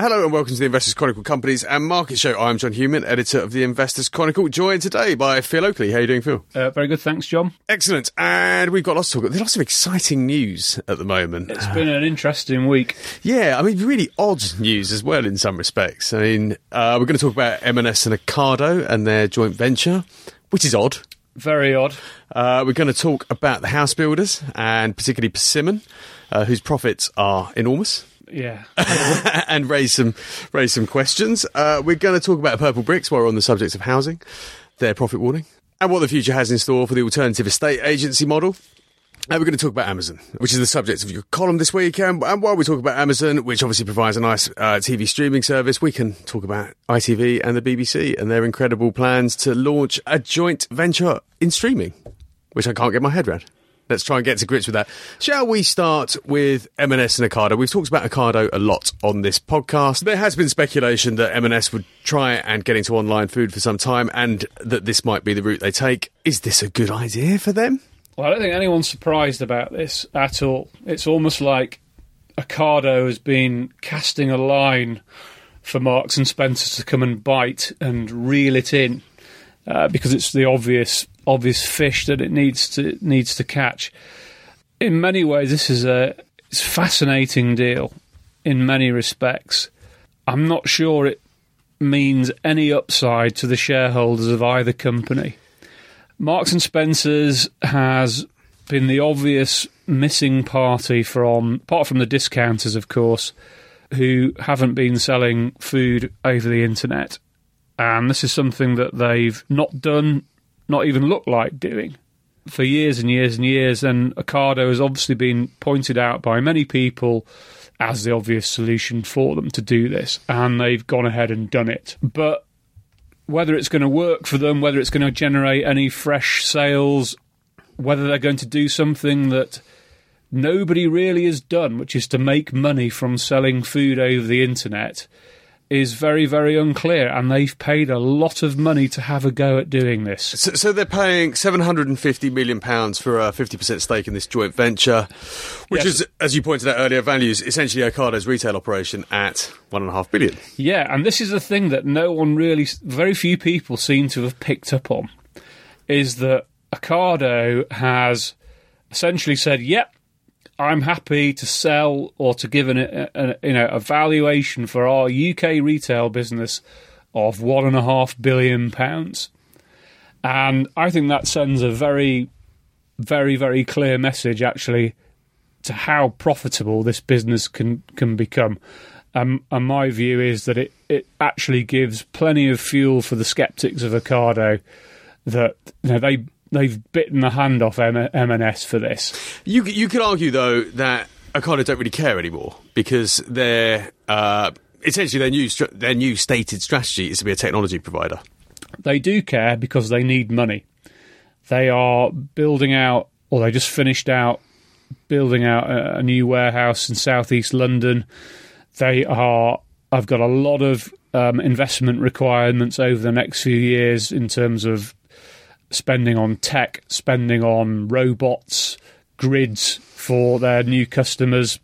Hello and welcome to the Investors Chronicle Companies and Market Show. I'm John Hughman, editor of the Investors Chronicle, joined today by Phil Oakley. How are you doing, Phil? Uh, very good, thanks, John. Excellent. And we've got lots to talk about. There's lots of exciting news at the moment. It's been an interesting week. Yeah, I mean, really odd news as well in some respects. I mean, uh, we're going to talk about M&S and Ocado and their joint venture, which is odd. Very odd. Uh, we're going to talk about the house builders and particularly Persimmon, uh, whose profits are enormous. Yeah. and raise some raise some questions. Uh, we're going to talk about Purplebricks while we're on the subject of housing, their profit warning, and what the future has in store for the alternative estate agency model. And we're going to talk about Amazon, which is the subject of your column this week. And, and while we talk about Amazon, which obviously provides a nice uh, TV streaming service, we can talk about ITV and the BBC and their incredible plans to launch a joint venture in streaming, which I can't get my head around. Let's try and get to grips with that. Shall we start with M&S and Ocado? We've talked about Ocado a lot on this podcast. There has been speculation that M&S would try and get into online food for some time and that this might be the route they take. Is this a good idea for them? Well, I don't think anyone's surprised about this at all. It's almost like Ocado has been casting a line for Marks and Spencer to come and bite and reel it in uh, because it's the obvious obvious fish that it needs to needs to catch. In many ways, this is a it's a fascinating deal. In many respects, I'm not sure it means any upside to the shareholders of either company. Marks and Spencers has been the obvious missing party from, apart from the discounters, of course, who haven't been selling food over the internet. And this is something that they've not done not even look like doing for years and years and years. And Ocado has obviously been pointed out by many people as the obvious solution for them to do this, and they've gone ahead and done it. But whether it's going to work for them, whether it's going to generate any fresh sales, whether they're going to do something that nobody really has done, which is to make money from selling food over the internet, is very, very unclear, and they've paid a lot of money to have a go at doing this. So, so they're paying seven hundred and fifty million pounds for a fifty percent stake in this joint venture, which Yes. is, as you pointed out earlier, values essentially Ocado's retail operation at one and a half billion. Yeah, and this is the thing that no one really, very few people seem to have picked up on, is that Ocado has essentially said, "Yep, I'm happy to sell or to give an, a, a, you know a valuation for our UK retail business of one and a half billion pounds," and I think that sends a very, very, very clear message actually to how profitable this business can can become. Um, and my view is that it, it actually gives plenty of fuel for the skeptics of Ocado that you know they they've bitten the hand off M- M&S for this. You you could argue though that Ocado don't really care anymore because their uh, essentially their new their new stated strategy is to be a technology provider. They do care because they need money. They are building out, or they just finished out building out a, a new warehouse in southeast London. They are. I've got a lot of um, investment requirements over the next few years in terms of spending on tech, spending on robots, grids for their new customers.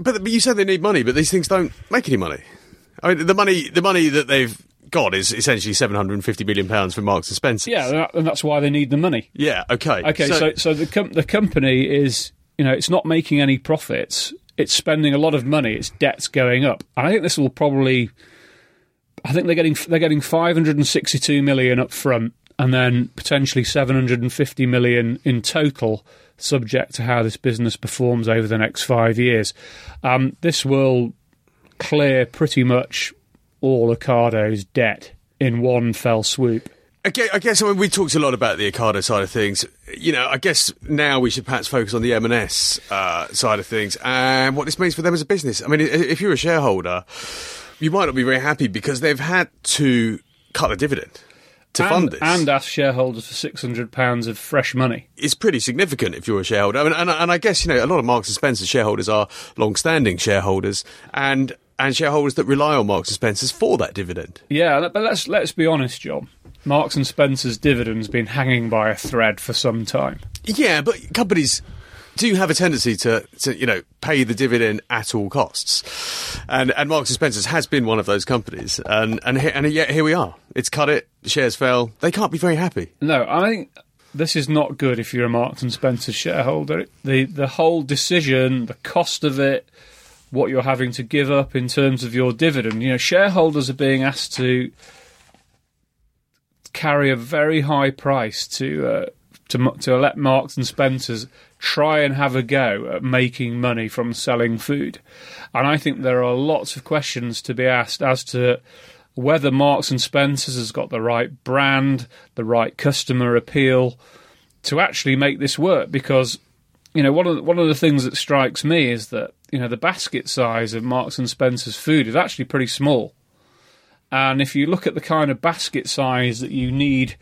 But, but you said they need money, but these things don't make any money. I mean, the money the money that they've got is essentially seven hundred and fifty million pounds from Marks and Spencer. Yeah, and that's why they need the money. Yeah. Okay. Okay, so so, the com- the company is you know it's not making any profits. It's spending a lot of money. Its debt's going up, and I think this will probably. I think they're getting they're getting 562 million up front, and then potentially 750 million in total, subject to how this business performs over the next five years. Um, this will clear pretty much all Ocado's debt in one fell swoop. I guess I mean, we talked a lot about the Ocado side of things. You know, I guess now we should perhaps focus on the M&S uh, side of things and what this means for them as a business. I mean, if you're a shareholder, you might not be very happy because they've had to cut the dividend to and, fund this. and ask shareholders for six hundred pounds of fresh money. it's pretty significant if you're a shareholder. I mean, and, and I guess you know a lot of Marks and Spencer shareholders are long-standing shareholders and and shareholders that rely on Marks and Spencers for that dividend. Yeah, but let's let's be honest, John. Marks and Spencer's dividend's been hanging by a thread for some time. Yeah, but companies do have a tendency to, to you know pay the dividend at all costs, and and Marks and Spencers has been one of those companies, and and and yet here we are. It's cut it. Shares fell. They can't be very happy. No, I think this is not good if you're a Marks and Spencer shareholder. The the whole decision, the cost of it, what you're having to give up in terms of your dividend. You know, shareholders are being asked to carry a very high price to uh, to to let Marks and Spencers try and have a go at making money from selling food. And I think there are lots of questions to be asked as to whether Marks and Spencers has got the right brand, the right customer appeal to actually make this work. Because you know one of the, one of the things that strikes me is that you know the basket size of Marks and Spencers food is actually pretty small. And if you look at the kind of basket size that you need,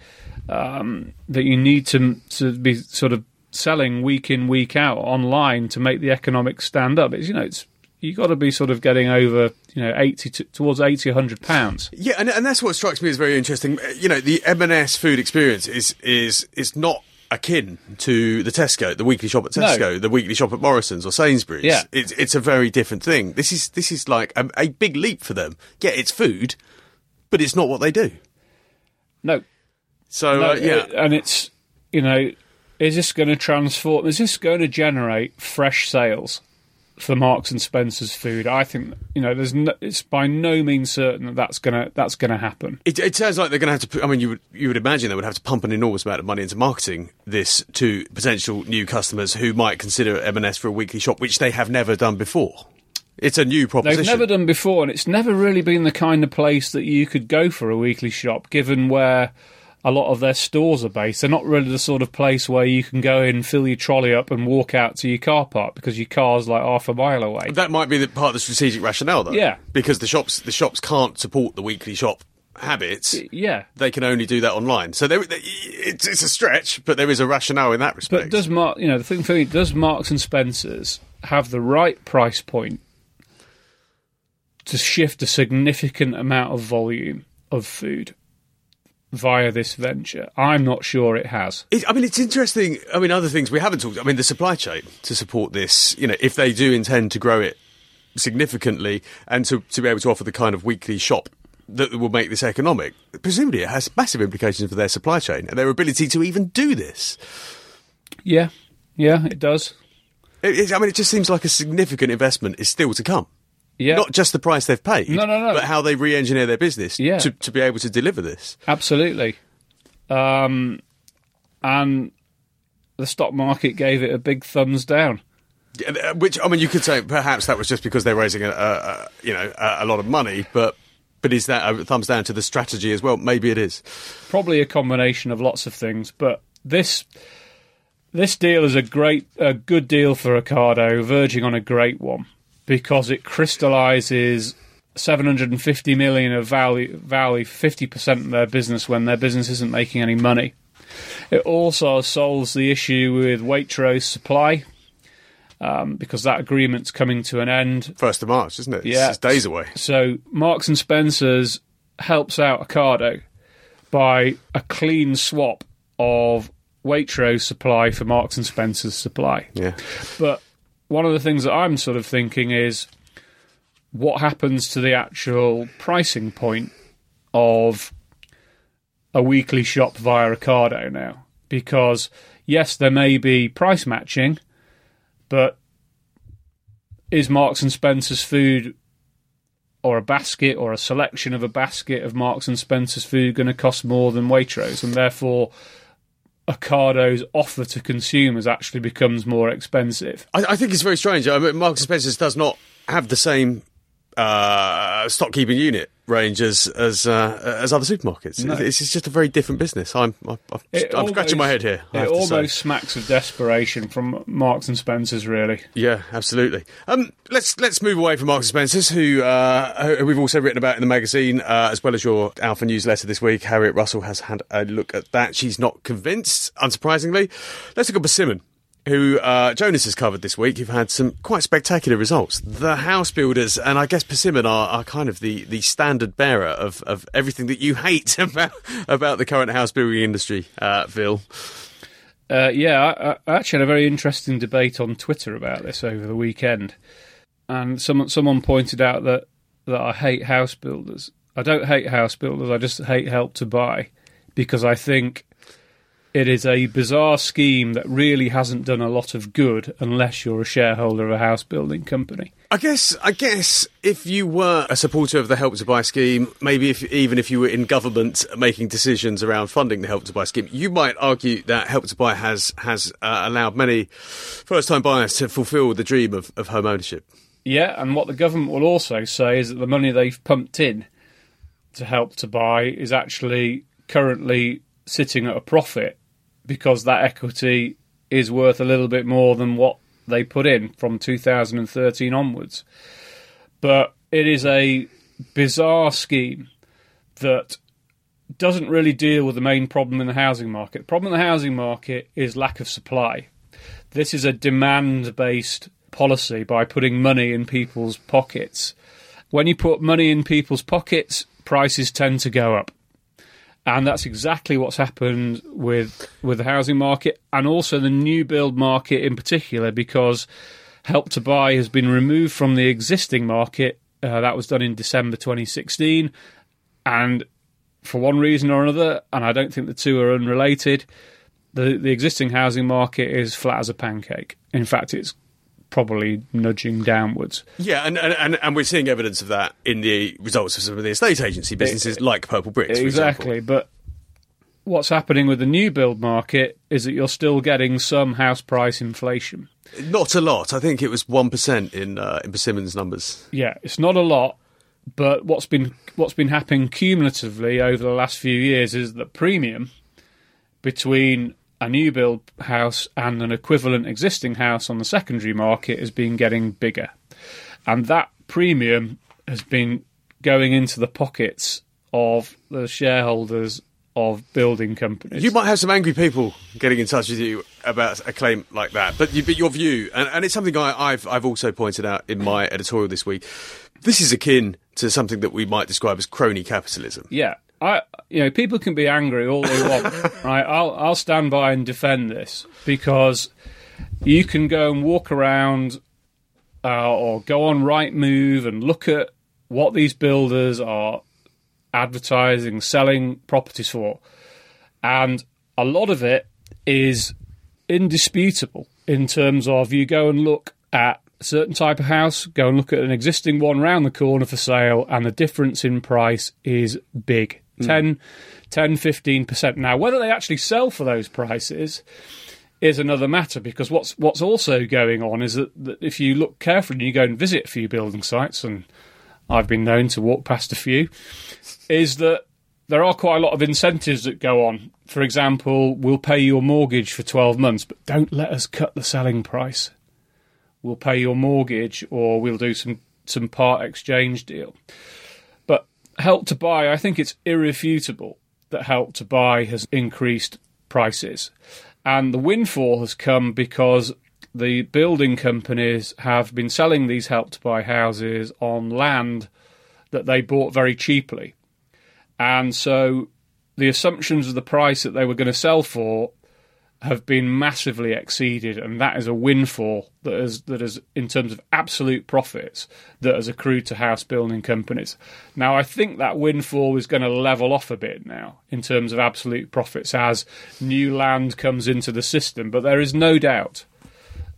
um, that you need to to be sort of selling week in week out online to make the economics stand up, it's you know it's you got to be sort of getting over you know eighty to, towards eighty, hundred pounds. Yeah, and, and that's what strikes me as very interesting. Uh, You know, the M&S food experience is is is not akin to the Tesco, the weekly shop at No. Tesco, the weekly shop at Morrison's or Sainsbury's. Yeah. it's it's a very different thing. This is this is like a, a big leap for them. Yeah, it's food, but it's not what they do. No, So no, uh, yeah, and it's you know, is this going to transform? Is this going to generate fresh sales for Marks and Spencers food? I think you know, there's no, it's by no means certain that that's gonna that's gonna happen. It, it sounds like they're going to have to. Put, I mean, you would you would imagine they would have to pump an enormous amount of money into marketing this to potential new customers who might consider M&S for a weekly shop, which they have never done before. It's a new proposition. They've never done before, and it's never really been the kind of place that you could go for a weekly shop, given where a lot of their stores are based. They're not really the sort of place where you can go in, fill your trolley up, and walk out to your car park because your car's like half a mile away. That might be the part of the strategic rationale, though. Yeah. because the shops the shops can't support the weekly shop habits. Yeah, They can only do that online. So there, it's, it's a stretch, but there is a rationale in that respect. but does Mark? You know, the thing for me, does Marks and Spencers have the right price point to shift a significant amount of volume of food via this venture? I'm not sure it has. It, I mean, it's interesting. I mean, other things we haven't talked. I mean, the supply chain to support this. You know, if they do intend to grow it significantly and to to be able to offer the kind of weekly shop that will make this economic, presumably it has massive implications for their supply chain and their ability to even do this. Yeah, yeah, it does. It, it, I mean, it just seems like a significant investment is still to come. Yeah, Not just the price they've paid, No, no, no. but how they re-engineer their business Yeah. to, to be able to deliver this. absolutely. Um, and the stock market gave it a big thumbs down. Yeah, uh, Which I mean, you could say perhaps that was just because they're raising a, a, a you know a, a lot of money, but but is that a thumbs down to the strategy as well? Maybe it is. Probably a combination of lots of things, but this this deal is a great, a good deal for Ocado, verging on a great one because it crystallises 750 million of value, value, 50% of their business when their business isn't making any money. It also solves the issue with Waitrose supply um, because that agreement's coming to an end. First of March, isn't it? It's Yeah. just days away. So Marks and Spencers helps out Ocado by a clean swap of Waitrose supply for Marks and Spencers supply. Yeah. But one of the things that I'm sort of thinking is what happens to the actual pricing point of a weekly shop via Ocado now? Because yes, there may be price matching, but is Marks and Spencer's food or a basket or a selection of a basket of Marks and Spencer's food going to cost more than Waitrose, and therefore Ocado's offer to consumers actually becomes more expensive. I, I think it's very strange. I mean, Marks and Spencer's does not have the same uh, stock keeping unit range as as uh, as other supermarkets. No. It's, it's just a very different business. I'm I'm, I'm, I'm scratching my head here. It almost smacks of desperation from Marks and Spencer's, really. Yeah, absolutely. Um, let's let's move away from Marks and Spencers, who, uh, who we've also written about in the magazine, uh, as well as your Alpha newsletter this week. Harriet Russell has had a look at that. She's not convinced, unsurprisingly. Let's look at Persimmon, who uh, Jonas has covered this week. Who've had some quite spectacular results. The house builders, and I guess Persimmon are, are kind of the, the standard bearer of, of everything that you hate about about the current house building industry. Uh, Phil, Uh, yeah, I, I actually had a very interesting debate on Twitter about this over the weekend, and someone someone pointed out that that I hate house builders. I don't hate house builders. I just hate help to buy because I think it is a bizarre scheme that really hasn't done a lot of good unless you're a shareholder of a house building company. I guess, I guess, if you were a supporter of the Help to Buy scheme, maybe if even if you were in government making decisions around funding the Help to Buy scheme, you might argue that Help to Buy has has uh, allowed many first-time buyers to fulfil the dream of, of home ownership. Yeah, and what the government will also say is that the money they've pumped in to Help to Buy is actually currently sitting at a profit because that equity is worth a little bit more than what they put in from 2013 onwards. But it is a bizarre scheme that doesn't really deal with the main problem in the housing market. The problem in the housing market is lack of supply. This is a demand based policy by putting money in people's pockets. When you put money in people's pockets, prices tend to go up and that's exactly what's happened with with the housing market and also the new build market in particular because help to buy has been removed from the existing market uh, that was done in December 2016 and for one reason or another and I don't think the two are unrelated the the existing housing market is flat as a pancake. In fact it's probably nudging downwards. Yeah, and, and, and we're seeing evidence of that in the results of some of the estate agency businesses it, like Purplebricks. Exactly, but what's happening with the new build market is that you're still getting some house price inflation. Not a lot. I think it was one percent in uh, in Persimmon's numbers. Yeah, it's not a lot, but what's been what's been happening cumulatively over the last few years is that premium between a new build house and an equivalent existing house on the secondary market has been getting bigger. And that premium has been going into the pockets of the shareholders of building companies. You might have some angry people getting in touch with you about a claim like that, but, you, but your view, and, and it's something I, have I've also pointed out in my editorial this week. This is akin to something that we might describe as crony capitalism. Yeah, I, you know, people can be angry all they want, right? I'll, I'll stand by and defend this because you can go and walk around uh, or go on Rightmove and look at what these builders are advertising, selling properties for, and a lot of it is indisputable in terms of you go and look at a certain type of house, go and look at an existing one round the corner for sale, and the difference in price is big. Mm. 10, 10 15%. Now, whether they actually sell for those prices is another matter because what's what's also going on is that, that if you look carefully and you go and visit a few building sites, and I've been known to walk past a few, is that there are quite a lot of incentives that go on. For example, we'll pay your mortgage for 12 months, but don't let us cut the selling price. We'll pay your mortgage or we'll do some, some part exchange deal. Help to Buy, I think it's irrefutable that Help to Buy has increased prices. And the windfall has come because the building companies have been selling these Help to Buy houses on land that they bought very cheaply. And so the assumptions of the price that they were going to sell for have been massively exceeded, and that is a windfall that is that is in terms of absolute profits that has accrued to house building companies. Now, I think that windfall is going to level off a bit now in terms of absolute profits as new land comes into the system, but there is no doubt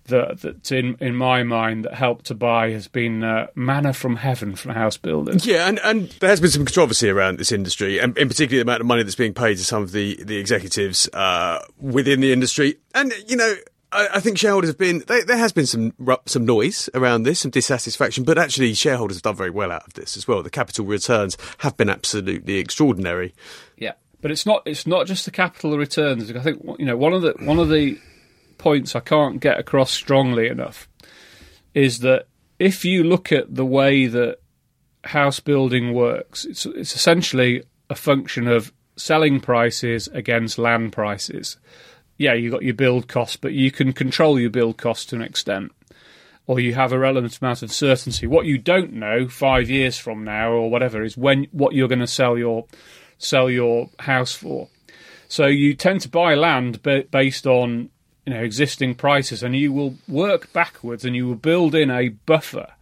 that, that in in my mind that help to buy has been uh, manna from heaven for house builders. Yeah, and, and there has been some controversy around this industry, and in particular the amount of money that's being paid to some of the the executives uh, within the industry. And you know, I, I think shareholders have been they, there has been some some noise around this, some dissatisfaction, but actually shareholders have done very well out of this as well. The capital returns have been absolutely extraordinary. Yeah. But it's not. It's not just the capital returns. I think you know one of the one of the points I can't get across strongly enough is that if you look at the way that house building works, it's, it's essentially a function of selling prices against land prices. Yeah, you've got your build cost, but you can control your build cost to an extent, or you have a relevant amount of certainty. What you don't know five years from now or whatever is when what you're going to sell your sell your house for. So you tend to buy land based on you know existing prices, and you will work backwards and you will build in a buffer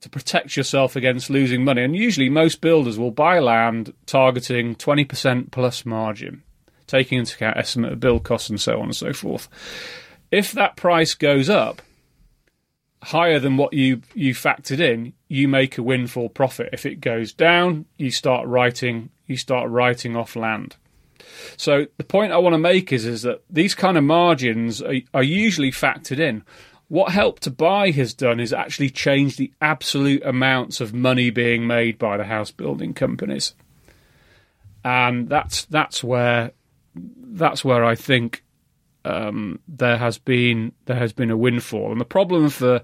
to protect yourself against losing money. And usually, most builders will buy land targeting twenty percent plus margin, taking into account estimate of build costs and so on and so forth. If that price goes up higher than what you you factored in, you make a windfall profit. If it goes down, you start writing you start writing off land. So the point I want to make is is that these kind of margins are, are usually factored in. What Help to Buy has done is actually change the absolute amounts of money being made by the house building companies, and that's that's where that's where I think um, there has been there has been a windfall, and the problem for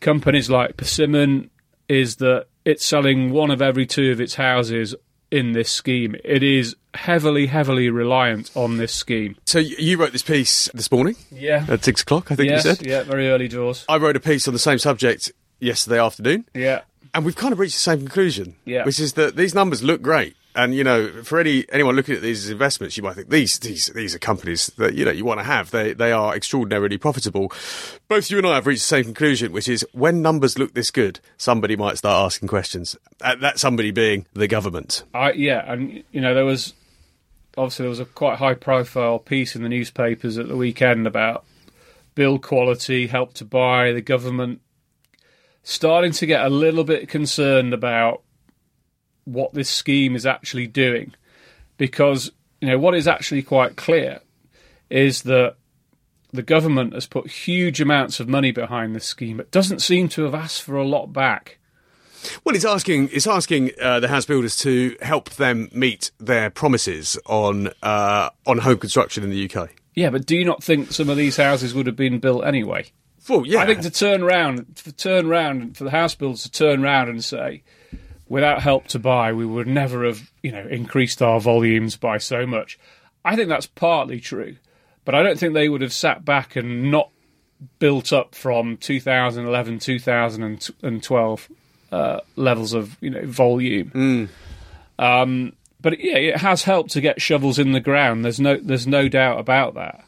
companies like Persimmon is that it's selling one of every two of its houses in this scheme. It is heavily, heavily reliant on this scheme. So you wrote this piece this morning Yeah. at six o'clock, I think yes, you said. yeah, very early doors. I wrote a piece on the same subject yesterday afternoon, Yeah. and we've kind of reached the same conclusion, Yeah. which is that these numbers look great. And you know, for any anyone looking at these investments, you might think these these these are companies that you know you want to have. They they are extraordinarily profitable. Both you and I have reached the same conclusion, which is when numbers look this good, somebody might start asking questions. Uh, that somebody being the government. I yeah, and you know there was obviously there was a quite high profile piece in the newspapers at the weekend about build quality, help to buy, the government starting to get a little bit concerned about what this scheme is actually doing. Because you know what is actually quite clear is that the government has put huge amounts of money behind this scheme. But doesn't seem to have asked for a lot back Well, it's asking it's asking uh, the house builders to help them meet their promises on uh, on home construction in the UK. yeah but do you not think some of these houses would have been built anyway Well, yeah, I think to turn round, to turn round, for the house builders to turn round and say, without help to buy, we would never have, you know, increased our volumes by so much. I think that's partly true, but I don't think they would have sat back and not built up from 2011, 2012 uh, levels of, you know, volume. Um, but yeah, it has helped to get shovels in the ground. There's no, there's no doubt about that.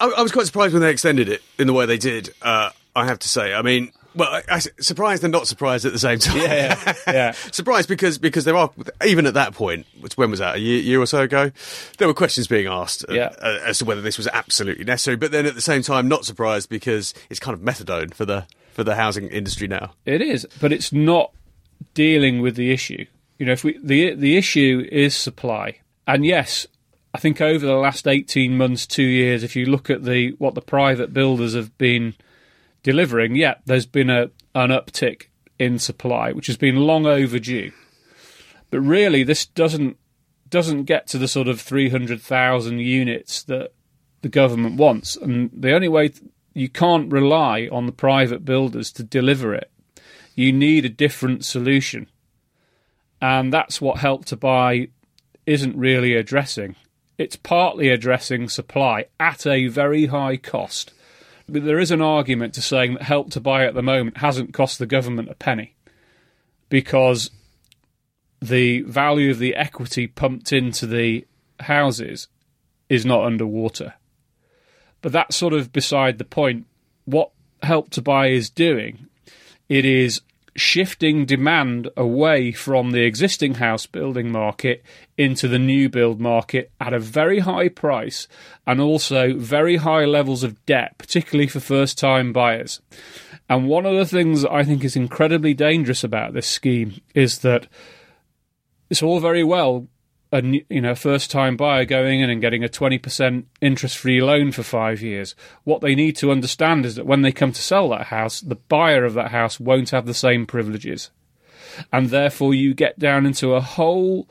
I, I was quite surprised when they extended it in the way they did. Uh, I have to say. I mean, well, I, I, surprised and not surprised at the same time. Yeah, yeah. surprised because because there are even at that point, which when was that a year, year or so ago, there were questions being asked uh, Yeah. uh, as to whether this was absolutely necessary. But then at the same time, not surprised because it's kind of methadone for the for the housing industry now. It is, but it's not dealing with the issue. You know, if we the the issue is supply, and yes, I think over the last eighteen months, two years, if you look at the what the private builders have been delivering, yeah, there's been a an uptick in supply, which has been long overdue. But really, this doesn't doesn't get to the sort of three hundred thousand units that the government wants, and the only way you can't rely on the private builders to deliver it you need a different solution. And that's what Help to Buy isn't really addressing. It's partly addressing supply at a very high cost. But there is an argument to saying that Help to Buy at the moment hasn't cost the government a penny because the value of the equity pumped into the houses is not underwater. But that's sort of beside the point. What Help to Buy is doing it is shifting demand away from the existing house building market into the new build market at a very high price and also very high levels of debt, particularly for first time buyers. And one of the things I think is incredibly dangerous about this scheme is that it's all very well a you know first time buyer going in and getting a 20% interest free loan for 5 years. What they need to understand is that when they come to sell that house the buyer of that house won't have the same privileges. And therefore you get down into a whole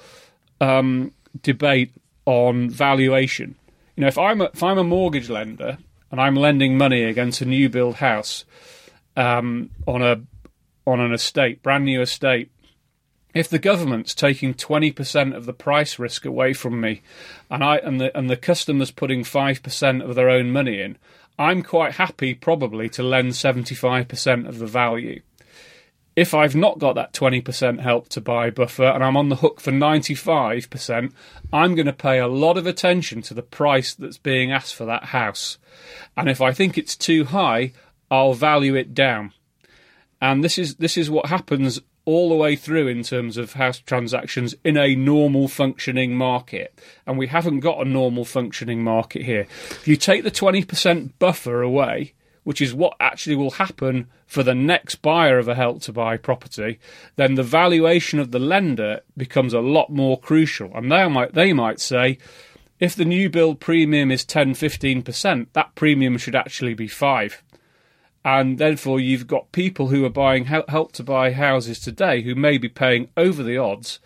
um, debate on valuation. You know if I'm a, if I'm a mortgage lender and I'm lending money against a new build house um, on a on an estate brand new estate if the government's taking 20% of the price risk away from me and I and the and the customer's putting 5% of their own money in I'm quite happy probably to lend 75% of the value if I've not got that 20% help to buy buffer and I'm on the hook for 95%, I'm going to pay a lot of attention to the price that's being asked for that house. And if I think it's too high, I'll value it down. And this is this is what happens all the way through in terms of house transactions in a normal functioning market. And we haven't got a normal functioning market here. If you take the 20% buffer away, which is what actually will happen for the next buyer of a help to buy property, then the valuation of the lender becomes a lot more crucial. And they might they might say, if the new build premium is 10 15%, that premium should actually be 5 and therefore you've got people who are buying help to buy houses today who may be paying over the odds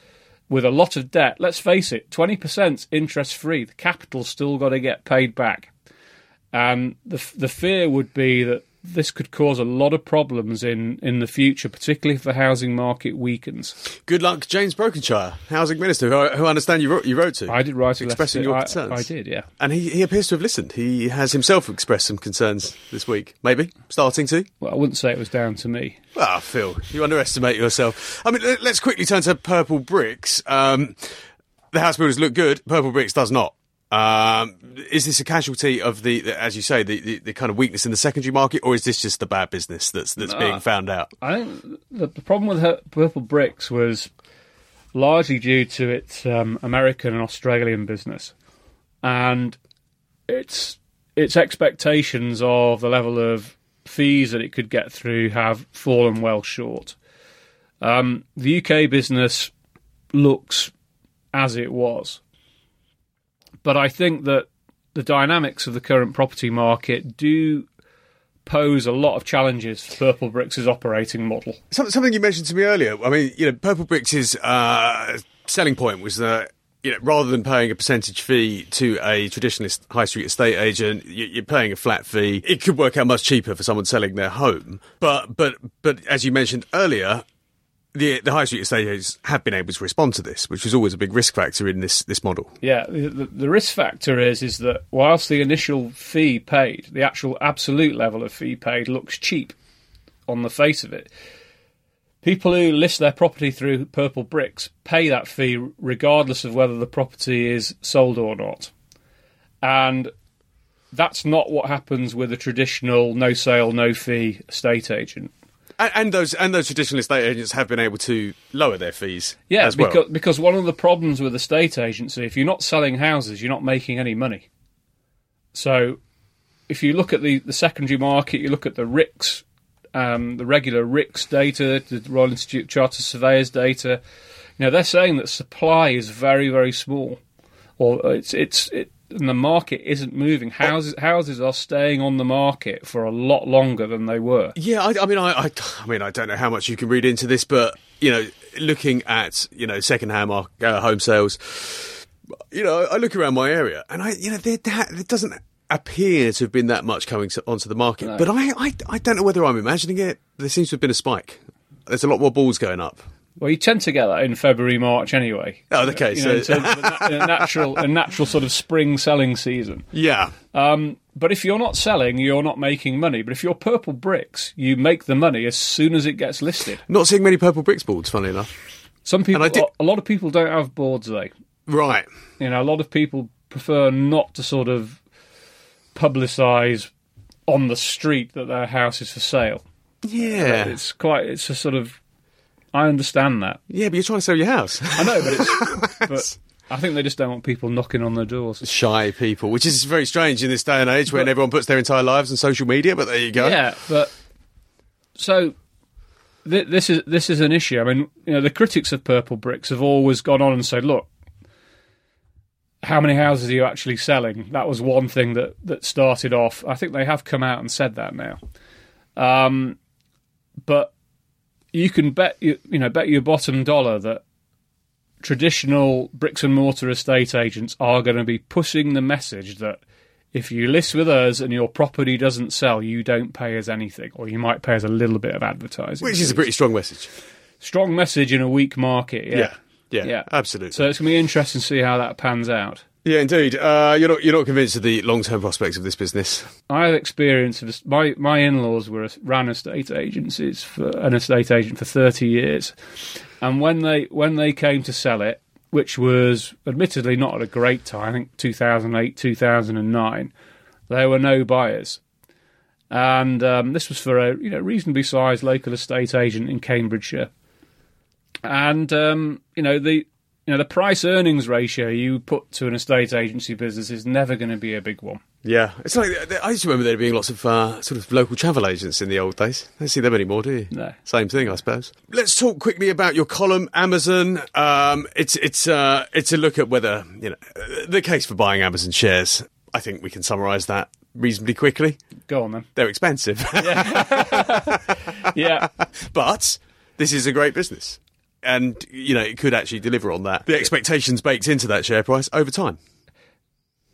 with a lot of debt. Let's face it, 20% interest free. The capital's still got to get paid back. And the the fear would be that this could cause a lot of problems in, in the future, particularly if the housing market weakens. Good luck, James Brokenshire, housing minister, who, I, who I understand you wrote, you wrote to. I did write expressing your concerns. I, did, yeah. And he, he appears to have listened. He has himself expressed some concerns this week. Maybe starting to. Well, I wouldn't say it was down to me. Ah, Phil, you underestimate yourself. I mean, let's quickly turn to Purplebricks. Um, the house builders look good. Purplebricks does not. Um, is this a casualty of the, as you say, the, the, the, kind of weakness in the secondary market, or is this just the bad business that's that's no, being found out? I think the, the problem with Purplebricks was largely due to its um, American and Australian business, and its its expectations of the level of fees that it could get through have fallen well short. Um, the UK business looks as it was but I think that the dynamics of the current property market do pose a lot of challenges for Purplebricks' operating model. Something you mentioned to me earlier. I mean, you know, Purplebricks' uh, selling point was that. You know, rather than paying a percentage fee to a traditionalist high street estate agent, you're paying a flat fee. It could work out much cheaper for someone selling their home. But, but, but as you mentioned earlier, the the high street estate agents have been able to respond to this, which was always a big risk factor in this this model. Yeah, the, the risk factor is is that whilst the initial fee paid, the actual absolute level of fee paid looks cheap on the face of it. People who list their property through Purplebricks pay that fee regardless of whether the property is sold or not, and that's not what happens with a traditional no sale, no fee estate agent and, and, those and those traditional estate agents have been able to lower their fees. Yeah, well. because because one of the problems with estate agency, if you're not selling houses, you're not making any money. So, if you look at the, the secondary market, you look at the RICS, um, the regular RICS data, the Royal Institute of Chartered Surveyors data. You know, they're saying that supply is very very small, or it's it's it, and the market isn't moving. Houses houses are staying on the market for a lot longer than they were. Yeah, I, I mean, I, I, I, mean, I don't know how much you can read into this, but you know, looking at you know second-hand uh, home sales, you know, I look around my area, and I, you know, there, there doesn't appear to have been that much coming onto the market. No. But I, I, I don't know whether I'm imagining it. There seems to have been a spike. There's a lot more balls going up. Well, you tend to get that in February, March anyway. Oh, okay. You know, so a, natural, a natural sort of spring selling season. Yeah. Um, but if you're not selling, you're not making money. But if you're Purplebricks, you make the money as soon as it gets listed. Not seeing many Purplebricks boards, funny enough. Some people, did... a lot of people don't have boards though. Right. You know, a lot of people prefer not to sort of publicise on the street that their house is for sale. Yeah, it's quite. It's a sort of I understand that. Yeah, but you're trying to sell your house. I know, but it's. but I think they just don't want people knocking on their doors. Shy people, which is very strange in this day and age when everyone puts their entire lives on social media. But there you go. Yeah, but so th- this is this is an issue. I mean, you know, the critics of Purplebricks have always gone on and said, "Look, how many houses are you actually selling?" That was one thing that that started off. I think they have come out and said that now. Um, but you can bet you, you know bet your bottom dollar that traditional bricks and mortar estate agents are going to be pushing the message that if you list with us and your property doesn't sell, you don't pay us anything, or you might pay us a little bit of advertising. Which is a pretty strong message. Strong message in a weak market, yeah. Yeah, yeah, yeah. absolutely. So it's going to be interesting to see how that pans out. Yeah, indeed. Uh, you're not you're not convinced of the long term prospects of this business. I had experience of my my in laws were ran estate agencies for an estate agent for thirty years, and when they when they came to sell it, which was admittedly not at a great time, I think two thousand eight two thousand and nine, there were no buyers, and um, this was for a you know reasonably sized local estate agent in Cambridgeshire, and um, you know the. You know the price earnings ratio you put to an estate agency business is never going to be a big one. Yeah, it's like I used to remember there being lots of uh, sort of local travel agents in the old days. Don't see them anymore, do you? No. Same thing, I suppose. Let's talk quickly about your column, Amazon. Um, it's it's uh, it's a look at whether you know the case for buying Amazon shares. I think we can summarise that reasonably quickly. Go on then. They're expensive, yeah. Yeah. but this is a great business. And you know it could actually deliver on that. The expectations baked into that share price over time,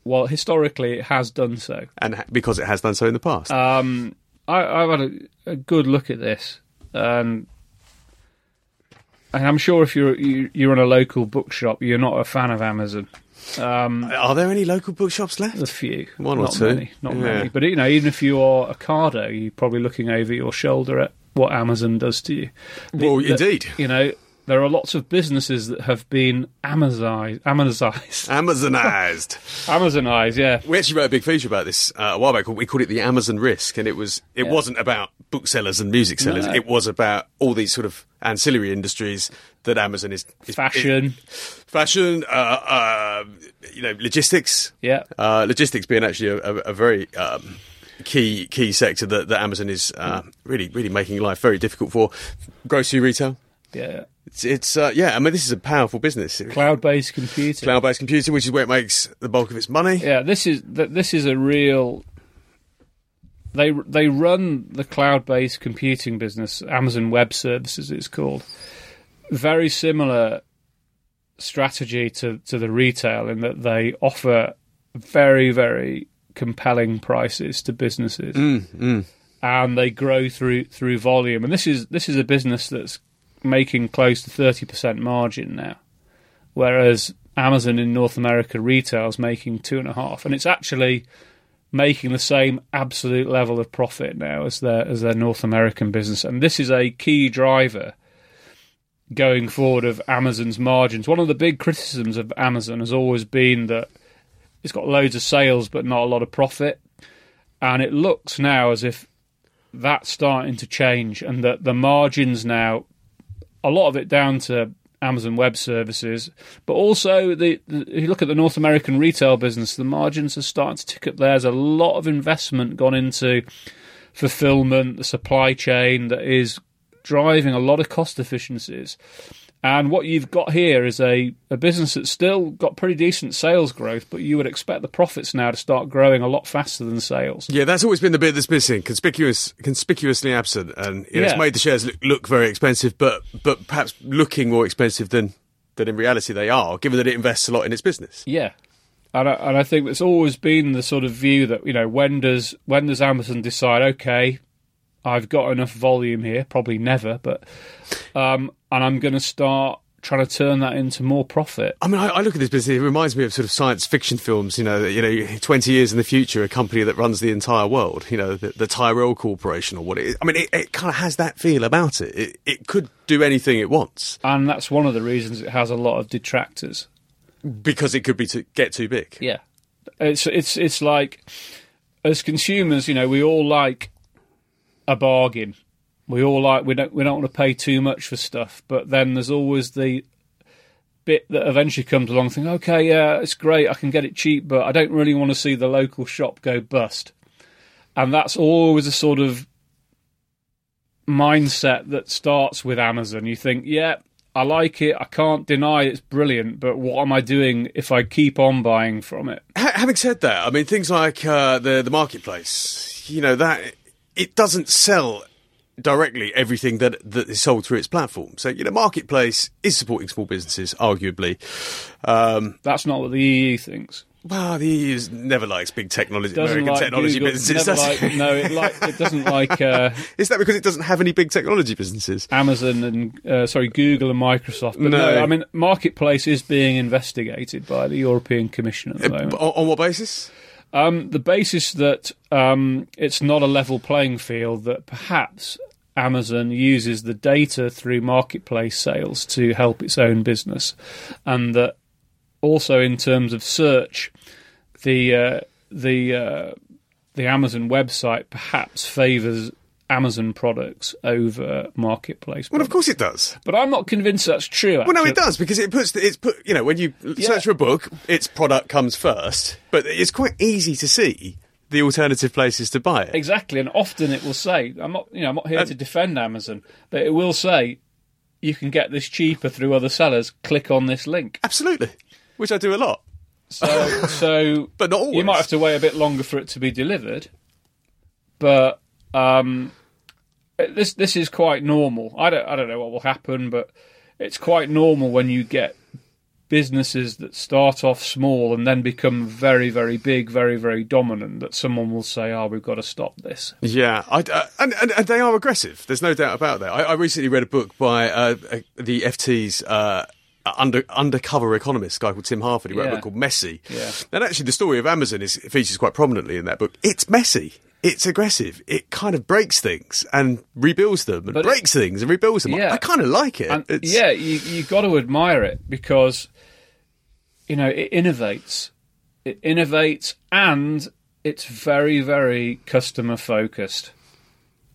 Well, historically, it has done so. and because it has done so in the past. Um, I, I've had a, a good look at this, and, and I'm sure if you're you, you're in a local bookshop, you're not a fan of Amazon. Um, Are there any local bookshops left? a few, One or not two. many, not Yeah. many. But you know, even if you are Ocado, you're probably looking over your shoulder at what Amazon does to you. Well, The- indeed. You know, there are lots of businesses that have been Amazonized, Amazonized, Amazonized. Amazonized. Yeah, we actually wrote a big feature about this uh, a while back. We called it the Amazon risk, and it was it Yeah. wasn't about booksellers and music sellers. No. It was about all these sort of ancillary industries that Amazon is, is fashion. fashion, uh, uh, you know, logistics. yeah, Uh, logistics being actually a, a, a very um, key key sector that, that Amazon is uh, really really making life very difficult for. Grocery retail. yeah. It's, it's uh, yeah. I mean, this is a powerful business. Cloud-based computing. Cloud-based computing, which is where it makes the bulk of its money. Yeah, this is this is a real. They they run the cloud-based computing business, Amazon Web Services, it's called. Very similar strategy to to the retail in that they offer very very compelling prices to businesses, and they grow through through volume. And this is this is a business that's making close to thirty percent margin now whereas Amazon in North America retail is making two and a half, and it's actually making the same absolute level of profit now as their as their North American business, and this is a key driver going forward of Amazon's margins. One of the big criticisms of Amazon has always been that it's got loads of sales but not a lot of profit, and it looks now as if that's starting to change, and that the margins now a lot of it down to Amazon Web Services, but also the, the if you look at the North American retail business, the margins are starting to tick up. There's a lot of investment gone into fulfillment, the supply chain that is driving a lot of cost efficiencies. And what you've got here is a, a business that's still got pretty decent sales growth, but you would expect the profits now to start growing a lot faster than sales. Yeah, that's always been the bit that's missing, conspicuous, conspicuously absent, and you know, it's made the shares look, look very expensive, but but perhaps looking more expensive than than in reality they are, given that it invests a lot in its business. Yeah, and I, and I think it's always been the sort of view that you know when does when does Amazon decide okay, I've got enough volume here, probably never, but um, and I'm going to start trying to turn that into more profit. I mean, I, I look at this business; it reminds me of sort of science fiction films. You know, you know, twenty years in the future, a company that runs the entire world. You know, the, the Tyrell Corporation or what it is. I mean, it, it kind of has that feel about it. it. It could do anything it wants And that's one of the reasons it has a lot of detractors. because it could be to get too big. Yeah, it's it's it's like as consumers, you know, we all like a bargain. We all like we don't we don't want to pay too much for stuff, but then there's always the bit that eventually comes along. Think, okay, yeah, it's great, I can get it cheap, but I don't really want to see the local shop go bust. And that's always a sort of mindset that starts with Amazon. You think, yeah, I like it. I can't deny it's brilliant, but what am I doing if I keep on buying from it? Having said that, I mean things like uh, the the marketplace. You know that it doesn't sell directly everything that that is sold through its platform. So you know, marketplace is supporting small businesses, arguably. Um, That's not what the EU thinks. Well, the EU never likes big technology, American like technology Google, businesses. never does it? like, no, it, like, it doesn't like uh, Is that because it doesn't have any big technology businesses? Amazon and uh, sorry Google and Microsoft. But no. No. I mean marketplace is being investigated by the European Commission at the moment. On, on what basis? Um, the basis that um, it's not a level playing field, that perhaps Amazon uses the data through marketplace sales to help its own business, and that also in terms of search, the uh, the uh, the Amazon website perhaps favours Amazon products over marketplace. Well, of course it does. But I'm not convinced that's true. Well, no, it does because it puts it's put. You know, when you search for a book, its product comes first, but it's quite easy to see the alternative places to buy it. Exactly, and often it will say, "I'm not, you know, I'm not here And- to defend Amazon, but it will say you can get this cheaper through other sellers. Click on this link." Absolutely, which I do a lot. So, so But not you might have to wait a bit longer for it to be delivered, but um, this this is quite normal. I don't I don't know what will happen, but it's quite normal when you get businesses that start off small and then become very very big, very very dominant. That someone will say, "Oh, we've got to stop this." Yeah, I, uh, and, and and they are aggressive. There's no doubt about that. I, I recently read a book by uh, uh, the FT's. Uh, under undercover economist, a guy called Tim Harford. He wrote a book called Messy. Yeah. And actually, the story of Amazon is features quite prominently in that book. It's messy. It's aggressive. It kind of breaks things and rebuilds them, and But it- breaks things and rebuilds them. Yeah. I, kind of like it. Yeah, you you got to admire it because you know it innovates, it innovates, and it's very very customer focused,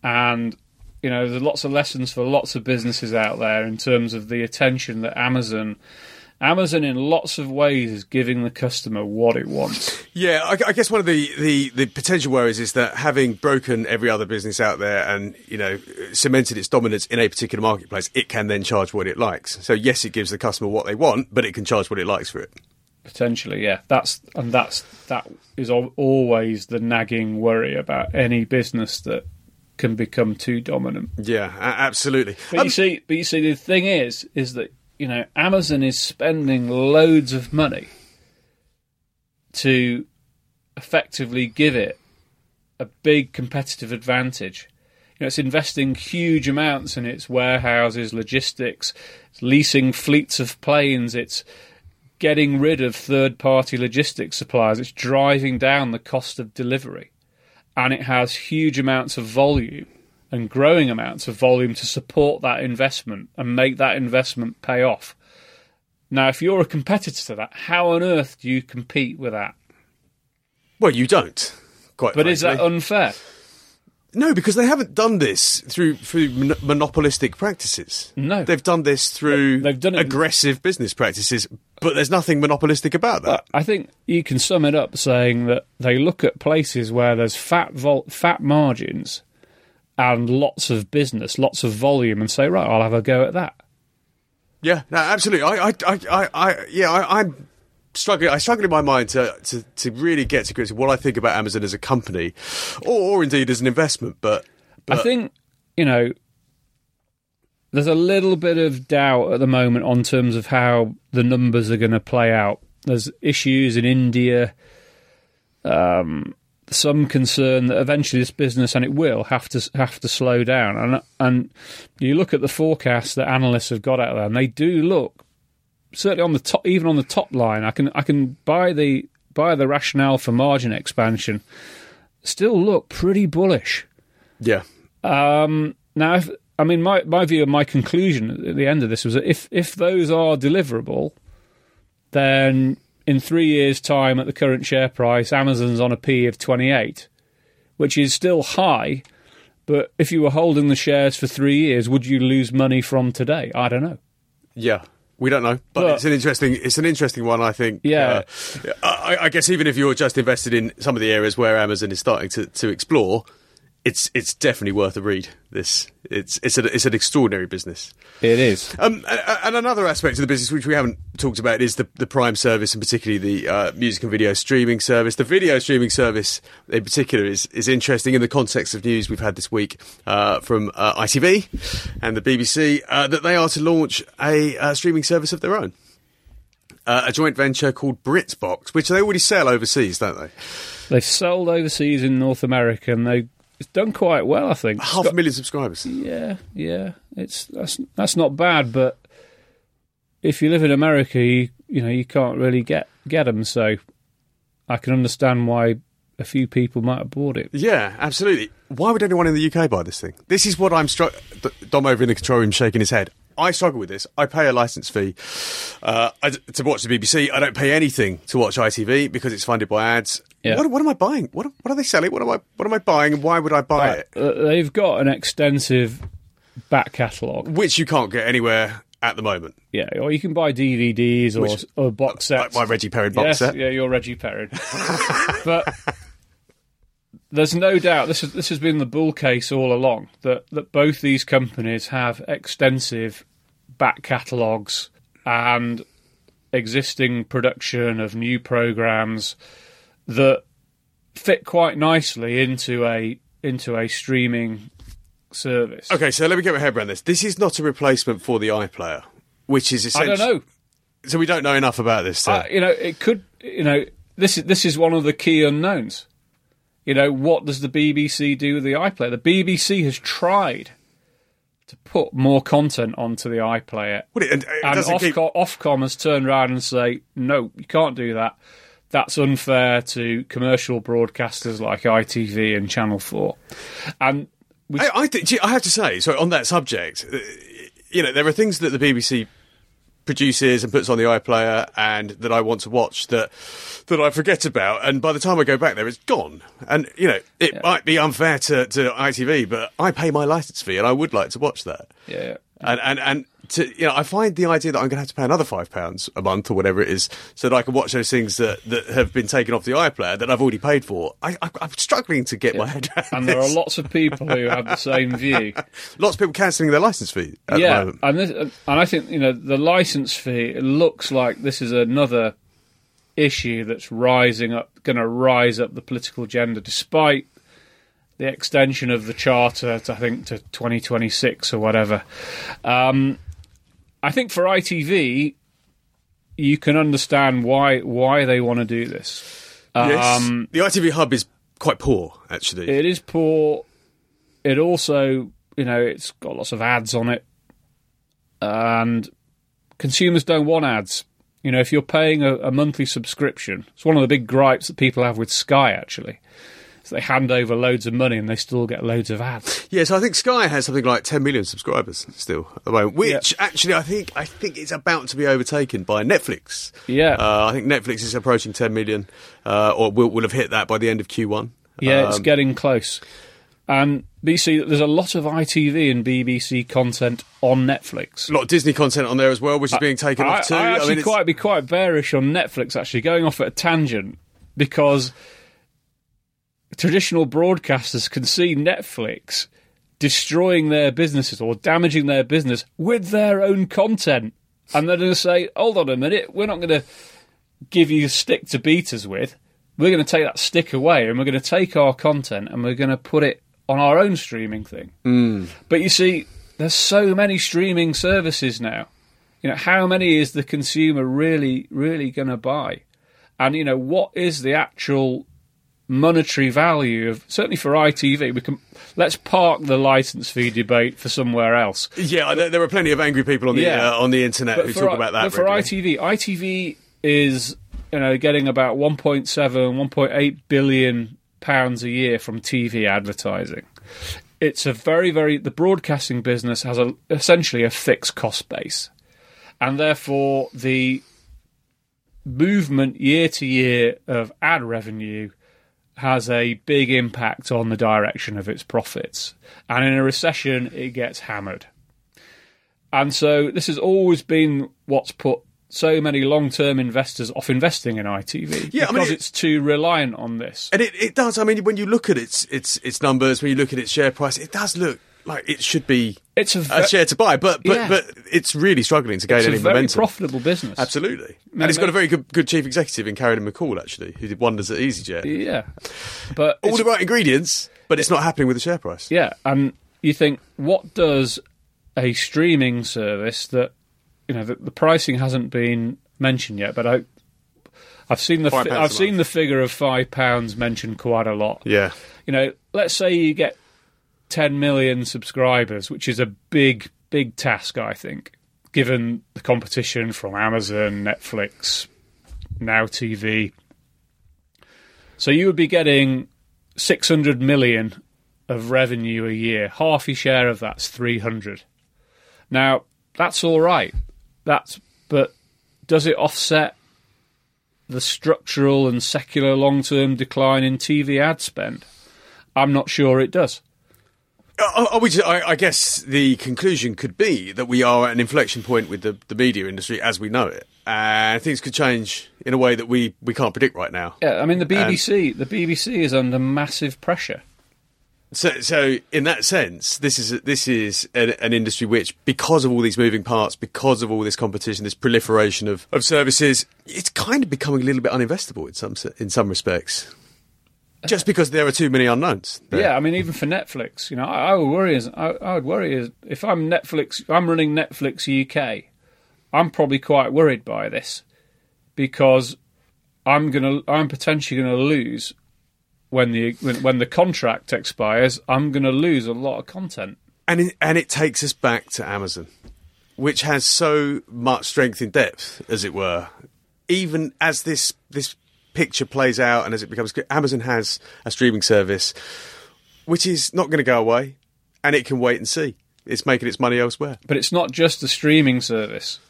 and you know there's lots of lessons for lots of businesses out there in terms of the attention that Amazon. Amazon, in lots of ways, is giving the customer what it wants. Yeah, I, I guess one of the, the, the potential worries is that having broken every other business out there and you know cemented its dominance in a particular marketplace, it can then charge what it likes. So yes, it gives the customer what they want, but it can charge what it likes for it. Potentially, yeah. That's and that's that is always the nagging worry about any business that can become too dominant. Yeah, absolutely. But Um, you see, but you see, the thing is, is that you know Amazon is spending loads of money to effectively give it a big competitive advantage. You know, it's investing huge amounts in its warehouses, logistics, it's leasing fleets of planes. It's getting rid of third-party logistics suppliers. It's driving down the cost of delivery, and it has huge amounts of volume and growing amounts of volume to support that investment and make that investment pay off. Now, if you're a competitor to that, how on earth do you compete with that? well, you don't. Quite, But is that unfair? no? Because they haven't done this through through mon- monopolistic practices. No. they've done this through They've done it- aggressive business practices. But there's nothing monopolistic about that. I think you can sum it up saying that they look at places where there's fat vol- fat margins and lots of business, lots of volume, and say, right, I'll have a go at that. Yeah, no, absolutely. I, I, I, I, yeah, I, I'm struggling. I struggle in my mind to, to, to really get to grips with what I think about Amazon as a company, or, or indeed as an investment. But, but I think you know there's a little bit of doubt at the moment on terms of how the numbers are going to play out. There's issues in India. Um, some concern that eventually this business and it will have to have to slow down. And and you look at the forecasts that analysts have got out there, and they do look certainly on the top, even on the top line. I can I can buy the buy the rationale for margin expansion. Still look pretty bullish. yeah, Um, now, if, I mean, my, my view and my conclusion at the end of this was that if, if those are deliverable, then in three years' time at the current share price, Amazon's on a P of 28, which is still high. But if you were holding the shares for three years, would you lose money from today? I don't know. yeah. We don't know, but But- it's an interesting. It's an interesting one. I think. Yeah. Uh, I, I guess even if you're just invested in some of the areas where Amazon is starting to, to explore, it's it's definitely worth a read. This it's it's a, it's an extraordinary business. It is. Um, a- and another aspect of the business which we haven't talked about is the, the Prime service, and particularly the uh, music and video streaming service. The video streaming service, in particular, is is interesting in the context of news we've had this week uh, from uh, ITV and the BBC uh, that they are to launch a uh, streaming service of their own. uh, a joint venture called BritBox, which they already sell overseas, don't they? They've sold overseas in North America, and they it's done quite well, I think. Half a million subscribers. Yeah, yeah, it's that's that's not bad, but if you live in America, you you know you can't really get get them. So I can understand why a few people might have bought it. Yeah, absolutely. Why would anyone in the UK buy this thing? This is what I'm struck. Dom over in the control room shaking his head. I struggle with this. I pay a license fee uh, I- to watch the BBC. I don't pay anything to watch ITV because it's funded by ads. Yeah. What, what am I buying? What, what are they selling? What am I? What am I buying? And why would I buy it? Uh, they've got an extensive back catalogue. Which you can't get anywhere at the moment. Yeah, or you can buy DVDs or, Which- or box Like sets. my Reggie Perrin box yes, set. yeah, you're Reggie Perrin. but there's no doubt this is this has been the bull case all along that that both these companies have extensive back catalogues and existing production of new programs that fit quite nicely into a into a streaming service. Okay, so let me get my head around this. This is not a replacement for the iPlayer, which is I essentially. don't know. So we don't know enough about this. So. Uh, you know, it could. You know, this is this is one of the key unknowns. You know, what does the BBC do with the iPlayer? The BBC has tried to put more content onto the iPlayer, it, and it and doesn't keep- Ofcom, Ofcom has turned around and say, no, you can't do that. That's unfair to commercial broadcasters like ITV and Channel Four. And we, I, I, gee, I have to say, so on that subject, uh, you know, there are things that the BBC produces and puts on the iPlayer and that I want to watch that that I forget about, and by the time I go back there, it's gone. And you know, it might be unfair to, to ITV, but I pay my license fee, and I would like to watch that. yeah, And and and to, you know, I find the idea that I'm going to have to pay another five pounds a month or whatever it is, so that I can watch those things that, that have been taken off the iPlayer that I've already paid for. I, I, I'm struggling to get my head around and there are lots of people who have the same view. Lots of people cancelling their license fee at the yeah, moment. and this, and I think you know the license fee. It looks like this is another issue that's rising up, going to rise up the political agenda, despite the extension of the charter to I think to 2026 or whatever. Um, I think for ITV, you can understand why why they want to do this. Yes. Um, the ITV hub is quite poor, actually. it is poor. It also, you know, it's got lots of ads on it, and consumers don't want ads. You know, if you're paying a, a monthly subscription, it's one of the big gripes that people have with Sky. Actually, they hand over loads of money and they still get loads of ads. yeah, so I think Sky has something like 10 million subscribers still at the moment, which Yeah. actually I think I think it's about to be overtaken by Netflix. Yeah, Uh, I think Netflix is approaching 10 million, uh, or will, will have hit that by the end of Q1. yeah, it's Um, getting close. And BC, there's a lot of ITV and BBC content on Netflix. a lot of Disney content on there as well, which is being taken I, off too. I actually mean, quite be quite bearish on Netflix. Actually, going off at a tangent because traditional broadcasters can see Netflix destroying their businesses or damaging their business with their own content, and they're going to say, "Hold on a minute, we're not going to give you a stick to beat us with. We're going to take that stick away, and we're going to take our content and we're going to put it on our own streaming thing." Mm. But you see, there's so many streaming services now. You know, how many is the consumer really, really going to buy? And you know, what is the actual monetary value of certainly for ITV? We can let's park the license fee debate for somewhere else. yeah, there, there are plenty of angry people on the Yeah. uh, on the internet who for, talk about that. but for regularly. ITV, ITV is you know getting about 1.7, 1.8 billion pounds a year from TV advertising. It's a very, very the broadcasting business has a essentially a fixed cost base, and therefore the movement year to year of ad revenue has a big impact on the direction of its profits. And in a recession, it gets hammered. And so this has always been what's put so many long-term investors off investing in ITV Yeah, I because mean, it- it's too reliant on this. And it, it does. I mean, when you look at its its its numbers, when you look at its share price, it does look like it should be It's a, a share to buy. But but Yeah. but it's really struggling to gain it's a any very momentum. profitable business. Absolutely, No, and it's got a very good good chief executive in Carolyn McCall, actually, who did wonders at EasyJet. Yeah, but All the right ingredients, but it's not happening with the share price. Yeah, and you think, what does a streaming service that you know the, the pricing hasn't been mentioned yet, but I, I've seen the fi- I've seen month. the figure of five pounds mentioned quite a lot. Yeah. You know, let's say you get 10 million subscribers, which is a big, big task, I think, given the competition from Amazon, Netflix, Now TV. So you would be getting 600 million of revenue a year. Half your share of that's 300. Now, that's all right. That's but does it offset the structural and secular long-term decline in TV ad spend? I'm not sure it does. Uh, are, are we just, I, I guess the conclusion could be that we are at an inflection point with the, the media industry as we know it, and things could change in a way that we, we can't predict right now. Yeah, I mean the BBC, the BBC is under massive pressure. So, so in that sense, this is this is an, an industry which, because of all these moving parts, because of all this competition, this proliferation of, of services, it's kind of becoming a little bit uninvestable in some in some respects. Just because there are too many unknowns. there. Yeah, I mean even for Netflix, you know, I, I would worry as I, I would worry as if I'm Netflix, I'm running Netflix UK, I'm probably quite worried by this because I'm gonna, I'm potentially gonna lose when the when, when the contract expires. I'm gonna lose a lot of content. and it, and it takes us back to Amazon, which has so much strength in depth, as it were. Even as this this picture plays out and as it becomes, Amazon has a streaming service, which is not going to go away, and it can wait and see. It's making its money elsewhere. But it's not just the streaming service.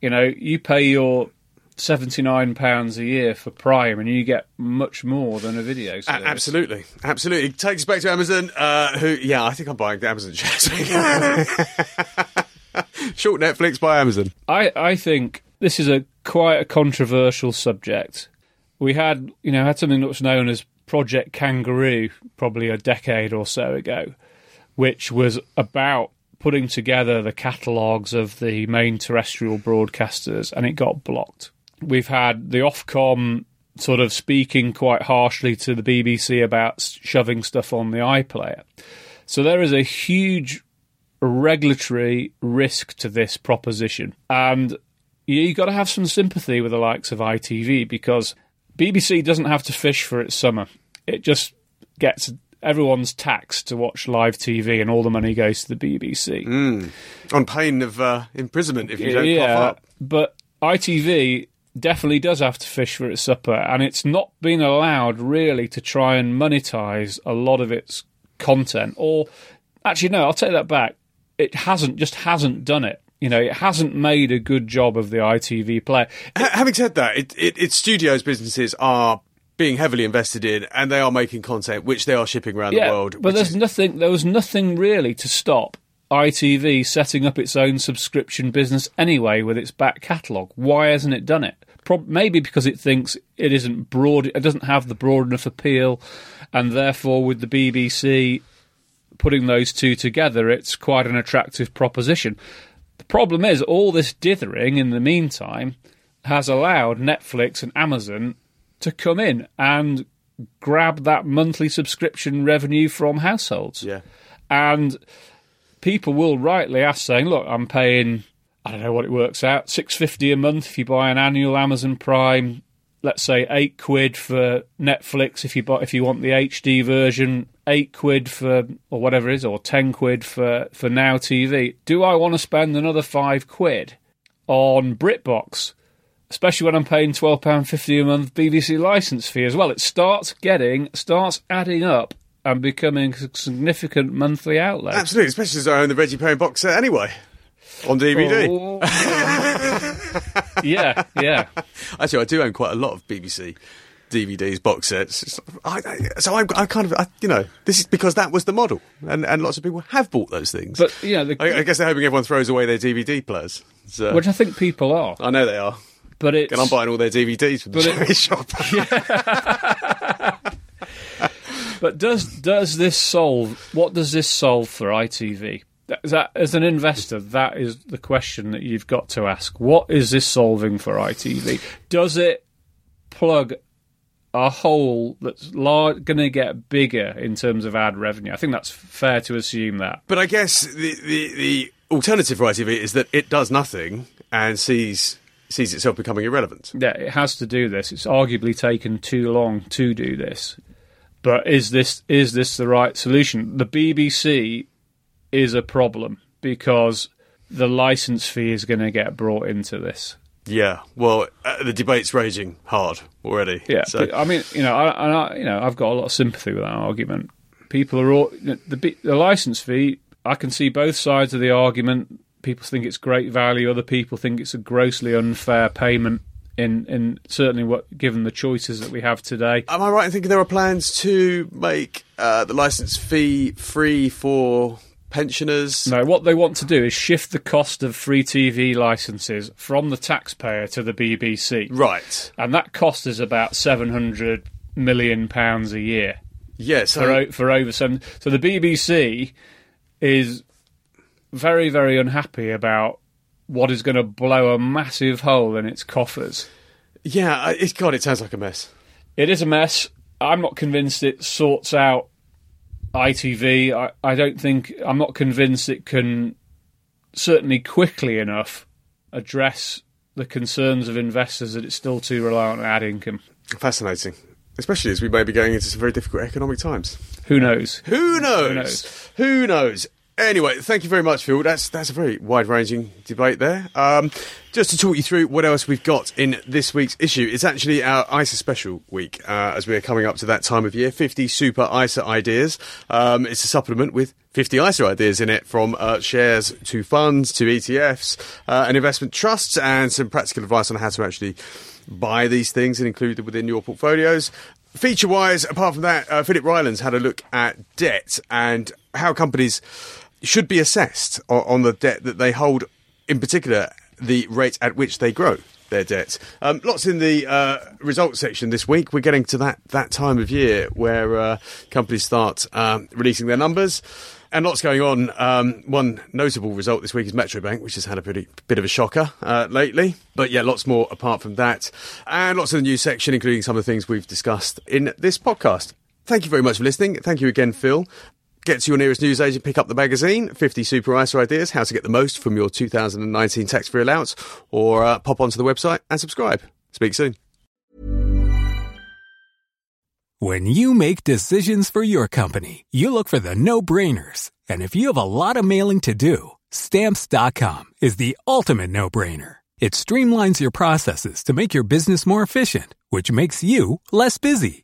You know, you pay your seventy nine pounds a year for Prime, and you get much more than a video A- absolutely, absolutely. It takes us back to Amazon. Uh, who? Yeah, I think I'm buying the Amazon shares. Short Netflix buy Amazon. I, I think this is a quite a controversial subject. We had, you know, had something that was known as Project Kangaroo probably a decade or so ago, which was about putting together the catalogues of the main terrestrial broadcasters, and it got blocked. We've had the Ofcom sort of speaking quite harshly to the BBC about shoving stuff on the iPlayer. So there is a huge regulatory risk to this proposition. And you've got to have some sympathy with the likes of ITV because BBC doesn't have to fish for its summer. It just gets everyone's taxed to watch live TV and all the money goes to the BBC. On pain of uh, imprisonment if you don't cough yeah, up. but ITV definitely does have to fish for its supper, and it's not been allowed really to try and monetize a lot of its content. Or actually, no, I'll take that back. It hasn't, just hasn't done it. You know, it hasn't made a good job of the ITV player. Ha- having said that, it, it, its studios businesses are being heavily invested in, and they are making content which they are shipping around yeah, the world. but there's is- nothing. There was nothing really to stop ITV setting up its own subscription business anyway with its back catalogue. Why hasn't it done it? Maybe because it thinks it isn't broad. It doesn't have the broad enough appeal, and therefore, with the BBC putting those two together, it's quite an attractive proposition. The problem is, all this dithering in the meantime has allowed Netflix and Amazon to come in and grab that monthly subscription revenue from households. yeah. And people will rightly ask, saying, "Look, I'm paying, I don't know what it works out, six fifty a month if you buy an annual Amazon Prime. Let's say eight quid for Netflix if you buy if you want the HD version, eight quid for or whatever it is, or ten quid for for Now TV. Do I want to spend another five quid on BritBox?" Especially when I'm paying twelve pound fifty a month BBC license fee as well, it starts getting starts adding up and becoming a significant monthly outlay. Absolutely, especially as I own the Reggie Perrin box set anyway on DVD. Oh. yeah, yeah. Actually, I do own quite a lot of BBC DVDs, box sets. I, I, so I, I kind of, I, you know, this is because that was the model, and, and lots of people have bought those things. But yeah, the, I, I guess they're hoping everyone throws away their DVD players. So, which I think people are, I know they are, but it's and I'm buying all their DVDs from the But it- charity shop. But does does this solve? What does this solve for ITV? That as an investor, that is the question that you've got to ask. What is this solving for ITV? Does it plug a hole that's lar- going to get bigger in terms of ad revenue? I think that's fair to assume that. But I guess the, the, the alternative for ITV is that it does nothing and sees sees itself becoming irrelevant. Yeah, it has to do this. It's arguably taken too long to do this. But is this is this the right solution? The BBC is a problem because the license fee is going to get brought into this. Yeah, well, uh, the debate's raging hard already. Yeah, so. I mean, you know, I, I, you know, I've got a lot of sympathy with that argument. People are all the the license fee. I can see both sides of the argument. People think it's great value. Other people think it's a grossly unfair payment. In, in certainly what given the choices that we have today. Am I right in thinking there are plans to make uh, the license fee free for pensioners? No, what they want to do is shift the cost of free TV licenses from the taxpayer to the BBC. Right. And that cost is about 700 million pounds a year. Yes. For, o- for over seven. So the BBC is very, very unhappy about what is going to blow a massive hole in its coffers. yeah, it's God, it sounds like a mess. It is a mess. I'm not convinced it sorts out ITV. I, I don't think. I'm not convinced it can certainly quickly enough address the concerns of investors that it's still too reliant on ad income. Fascinating. Especially as we may be going into some very difficult economic times. Who knows? Who knows? knows? Who knows? Anyway, thank you very much, Phil. That's that's a very wide-ranging debate there. Um, just to talk you through what else we've got in this week's issue, it's actually our ISA special week uh, as we're coming up to that time of year. 50 super ISA ideas. Um, it's a supplement with 50 ISA ideas in it from uh, shares to funds to ETFs uh, and investment trusts and some practical advice on how to actually buy these things and include them within your portfolios. Feature wise, apart from that, uh, Philip Ryland's had a look at debt and how companies should be assessed on, on the debt that they hold, in particular, the rate at which they grow their debt. Um, lots in the uh, results section this week. We're getting to that, that time of year where uh, companies start um, releasing their numbers. And lots going on. Um, one notable result this week is Metro Bank, which has had a pretty bit of a shocker uh, lately. But yeah, lots more apart from that. And lots of the news section, including some of the things we've discussed in this podcast. Thank you very much for listening. Thank you again, Phil. Get to your nearest newsagent, pick up the magazine, 50 Super ISA Ideas, how to get the most from your 2019 tax free allowance, or uh, pop onto the website and subscribe. Speak soon. When you make decisions for your company, you look for the no brainers. And if you have a lot of mailing to do, stamps.com is the ultimate no brainer. It streamlines your processes to make your business more efficient, which makes you less busy.